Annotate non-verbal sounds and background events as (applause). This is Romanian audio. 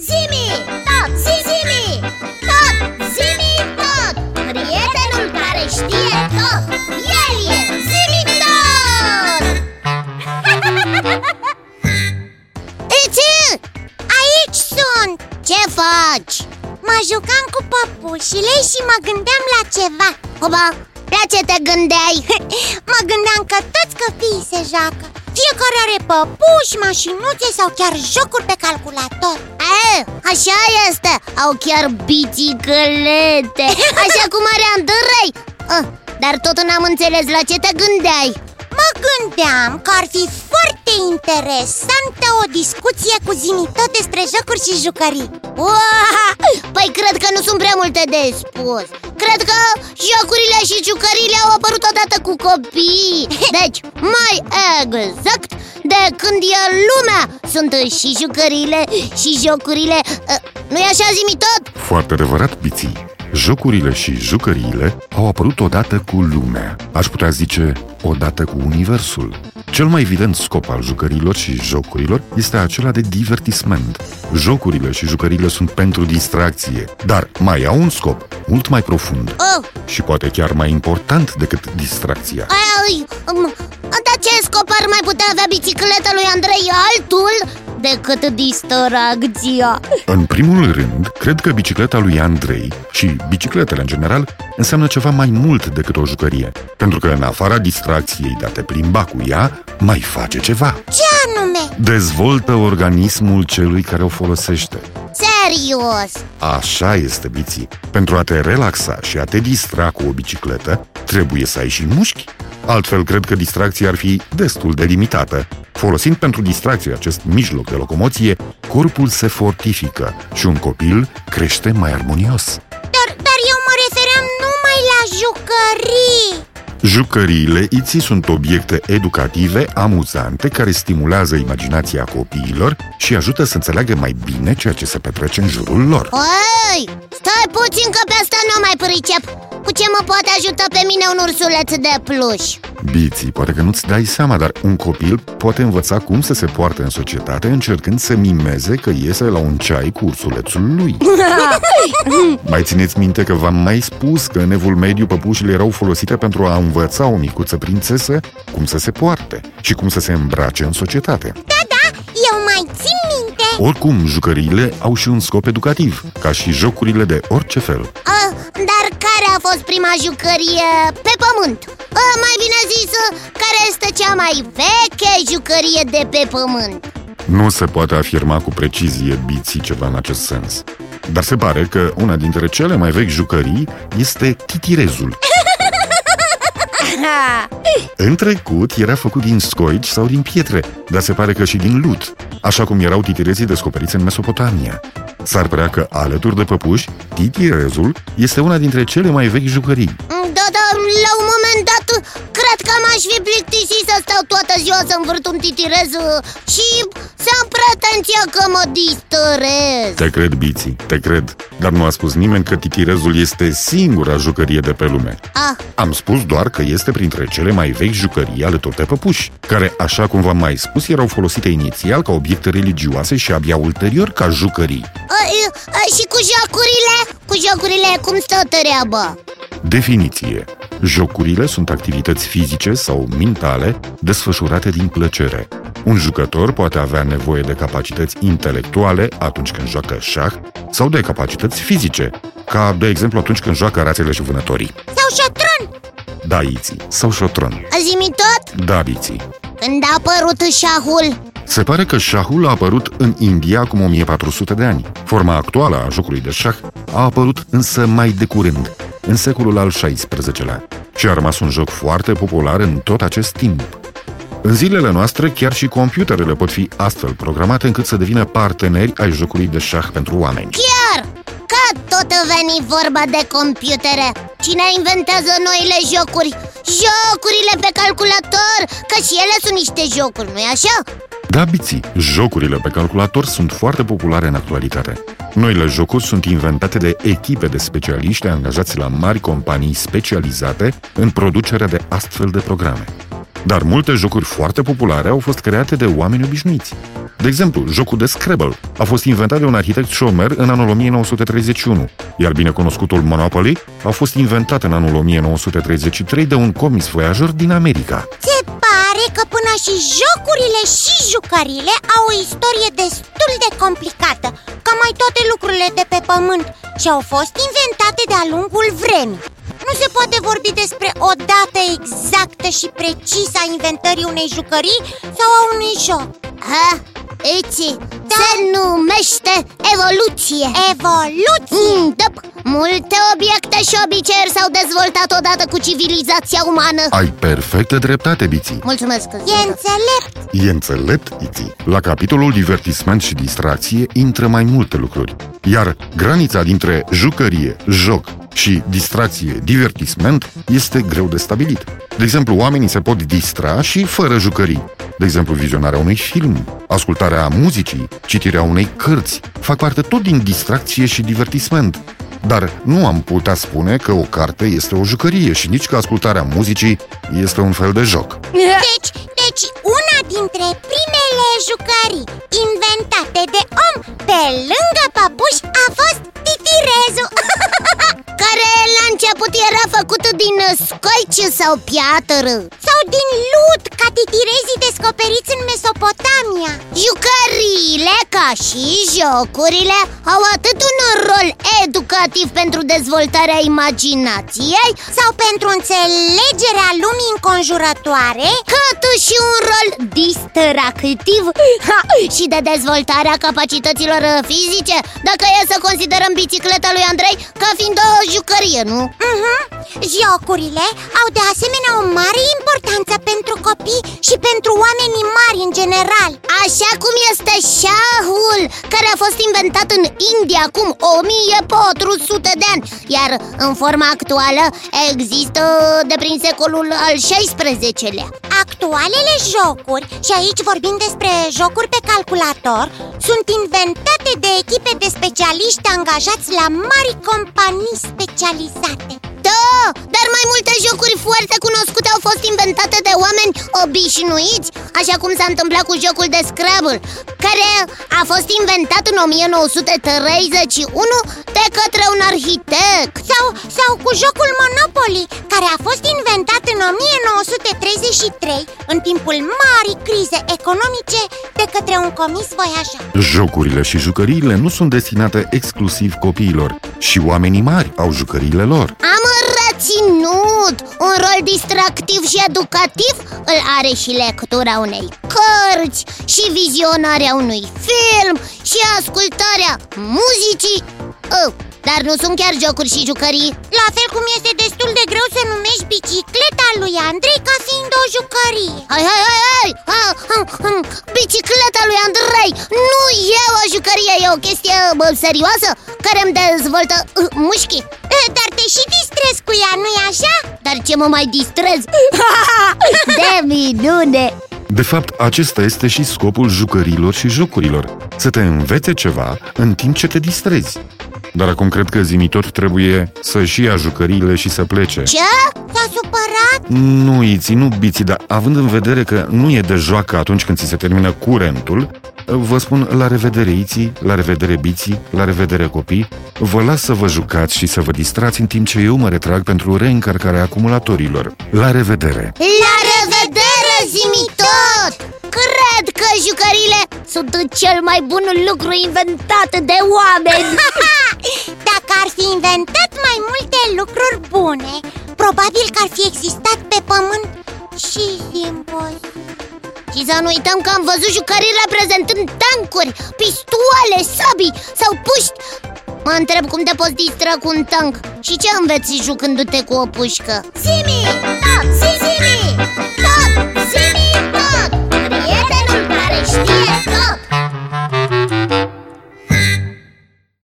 Zimi, tot, zimi, tot, zimi, tot. Prietenul care știe tot, el e zimi tot. (laughs) Iti, aici sunt. Ce faci? Mă jucam cu păpușile și mă gândeam la ceva. Oba, la ce te gândeai? (laughs) mă gândeam că toți copiii se joacă. Fiecare are păpuși, mașinuțe sau chiar jocuri pe calculator E, așa este, au chiar biciclete. (laughs) Așa cum are Andrei. Ah, Dar tot n-am înțeles la ce te gândeai. Mă gândeam că ar fi foarte interesantă o discuție cu Zimi tot despre jocuri și jucării. Uah! Păi cred că nu sunt prea multe de spus. Cred că jocurile și jucăriile au apărut odată cu copii (laughs) Deci, mai exact, de când e lumea Sunt și jucăriile și jocurile ă, Nu-i așa, Zimi tot? Foarte adevărat, Biții Jocurile și jucăriile au apărut odată cu lumea, aș putea zice odată cu universul. Cel mai evident scop al jucărilor și jocurilor este acela de divertisment. Jocurile și jucările sunt pentru distracție, dar mai au un scop mult mai profund oh. și poate chiar mai important decât distracția. Ai, um, dar ce scop ar mai putea avea bicicleta lui Andrei altul decât distracția? În primul rând, cred că bicicleta lui Andrei și bicicletele în general înseamnă ceva mai mult decât o jucărie. Pentru că în afara distracției de a te plimba cu ea, mai face ceva. Ce anume? Dezvoltă organismul celui care o folosește. Serios? Așa este, Biții. Pentru a te relaxa și a te distra cu o bicicletă, trebuie să ai și mușchi. Altfel, cred că distracția ar fi destul de limitată. Folosind pentru distracție acest mijloc de locomoție, corpul se fortifică și un copil crește mai armonios. Dar, dar eu mă refeream numai la jucării Jucăriile iții sunt obiecte educative, amuzante, care stimulează imaginația copiilor și ajută să înțeleagă mai bine ceea ce se petrece în jurul lor. Oi, stai puțin că pe asta nu mai pricep Cu ce mă poate ajuta pe mine un ursuleț de pluș? Biții, poate că nu-ți dai seama, dar un copil poate învăța cum să se poarte în societate încercând să mimeze că iese la un ceai cu ursulețul lui. (laughs) mai țineți minte că v-am mai spus că în evul mediu păpușile erau folosite pentru a învăța o micuță prințesă cum să se poarte și cum să se îmbrace în societate. Da, da, eu mai țin minte Oricum, jucăriile au și un scop educativ, ca și jocurile de orice fel. Fost prima jucărie pe pământ? A, mai bine zis, care este cea mai veche jucărie de pe pământ? Nu se poate afirma cu precizie biții ceva în acest sens. Dar se pare că una dintre cele mai vechi jucării este titirezul. (laughs) În trecut era făcut din scoici sau din pietre, dar se pare că și din lut, așa cum erau titirezii descoperiți în Mesopotamia. S-ar părea că, alături de păpuși, titirezul este una dintre cele mai vechi jucării. Da, da, la un moment dat cred că m-aș fi plictisit să stau toată ziua să învârt un titirez și să am pretenția că mă distrez Te cred, Biții, te cred, dar nu a spus nimeni că titirezul este singura jucărie de pe lume. Ah, Am spus doar că este printre cele mai vechi jucării alături de păpuși, care, așa cum v-am mai spus, erau folosite inițial ca obiecte religioase și abia ulterior ca jucării. a, a, și cu jocurile? Cu jocurile cum stă treaba? Definiție. Jocurile sunt activități fizice sau mentale desfășurate din plăcere. Un jucător poate avea nevoie de capacități intelectuale atunci când joacă șah sau de capacități fizice, ca, de exemplu, atunci când joacă rațele și vânătorii. Sau șotron Da, iții, sau șotron. Zi-mi tot? Da, biții. Când a apărut șahul? Se pare că șahul a apărut în India acum 1400 de ani. Forma actuală a jocului de șah a apărut însă mai de curând, în secolul al XVI-lea, și a rămas un joc foarte popular în tot acest timp. În zilele noastre, chiar și computerele pot fi astfel programate încât să devină parteneri ai jocului de șah pentru oameni. Chiar! Că tot veni vorba de computere Cine inventează noile jocuri? Jocurile pe calculator Că și ele sunt niște jocuri, nu-i așa? Da, biții, jocurile pe calculator sunt foarte populare în actualitate. Noile jocuri sunt inventate de echipe de specialiști angajați la mari companii specializate în producerea de astfel de programe. Dar multe jocuri foarte populare au fost create de oameni obișnuiți. De exemplu, jocul de Scrabble a fost inventat de un arhitect șomer în anul 1931, iar binecunoscutul Monopoly a fost inventat în anul 1933 de un comis voiajor din America. Se pare că până și jocurile și jucările au o istorie destul de complicată Ca mai toate lucrurile de pe pământ Și au fost inventate de-a lungul vremii Nu se poate vorbi despre o dată exactă și precisă a inventării unei jucării sau a unui joc Ha? Iți, da. se numește evoluție Evoluție? mm, da. Multe obiecte și obiceiuri s-au dezvoltat odată cu civilizația umană Ai perfectă dreptate, Biții Mulțumesc E înțelept E înțelept, Iti. La capitolul divertisment și distracție intră mai multe lucruri. Iar granița dintre jucărie, joc și distracție, divertisment este greu de stabilit. De exemplu, oamenii se pot distra și fără jucării. De exemplu, vizionarea unui film, ascultarea muzicii, citirea unei cărți, fac parte tot din distracție și divertisment. Dar nu am putea spune că o carte este o jucărie și nici că ascultarea muzicii este un fel de joc. Deci, deci una dintre primele jucării inventate de om pe lângă sau piatră. Sau din lut, ca titirezii descoperiți în Mesopotamia Jucăriile, ca și jocurile, au atât un rol educativ pentru dezvoltarea imaginației Sau pentru înțelegerea lumii înconjurătoare Cât și un rol distractiv ha, și de dezvoltarea capacităților fizice Dacă e să considerăm bicicleta lui Andrei ca fiind o jucărie, nu? uh-huh. Jocurile au de asemenea o mare importanță pentru copii și pentru oamenii mari în general Așa cum este șahul, care a fost inventat în India acum 1400 de ani. Iar în forma actuală există de prin secolul al XVI-lea Actualele jocuri, și aici vorbim despre jocuri pe calculator Sunt inventate de echipe de specialiști angajați la mari companii specializate. Da, dar mai multe jocuri foarte cunoscute au fost inventate de oameni obișnuiți Așa cum s-a întâmplat cu jocul de Scrabble Care a fost inventat în 1931 de către un arhitect. Sau, sau cu jocul Monopoly, care a fost inventat în 1933 În timpul marii crize economice de către un comis voiajor Jocurile și jucăriile nu sunt destinate exclusiv copiilor și oamenii mari au jucăriile lor. Am reținut un rol distractiv și educativ Îl are și lectura unei cărți Și vizionarea unui film Și ascultarea muzicii. Oh, Dar nu sunt chiar jocuri și jucării La fel cum este destul de greu să numești bicicleta lui Andrei ca fiind o jucărie Hai, hai, hai, hai! Ha, ha, ha. Bicicleta lui Andrei nu e o jucărie, e o chestie bă, serioasă Care îmi dezvoltă uh, mușchii Eh, Dar te și distrezi cu ea, nu-i așa? Dar ce mă mai distrez? (laughs) De minune! De fapt, acesta este și scopul jucărilor și jocurilor. Să te învețe ceva în timp ce te distrezi. Dar acum cred că zimitor trebuie să-și ia jucăriile și să plece. Ce? S-a supărat? Nu, Iți, nu biți, dar având în vedere că nu e de joacă atunci când ți se termină curentul, vă spun la revedere, Iții, la revedere, biții, la revedere, copii. Vă las să vă jucați și să vă distrați în timp ce eu mă retrag pentru reîncarcarea acumulatorilor. La revedere! La revedere, zimi tot! Cred că jucările sunt cel mai bun lucru inventat de oameni (laughs) Dacă ar fi inventat mai multe lucruri bune Probabil că ar fi existat pe pământ și limboi Și să nu uităm că am văzut jucării reprezentând tancuri, pistoale, sabii sau puști Mă întreb cum te poți distra cu un tank Și ce înveți jucându-te cu o pușcă? Simi! Tot! Simi! Tot! Simi! Tot! Prietenul care știe tot!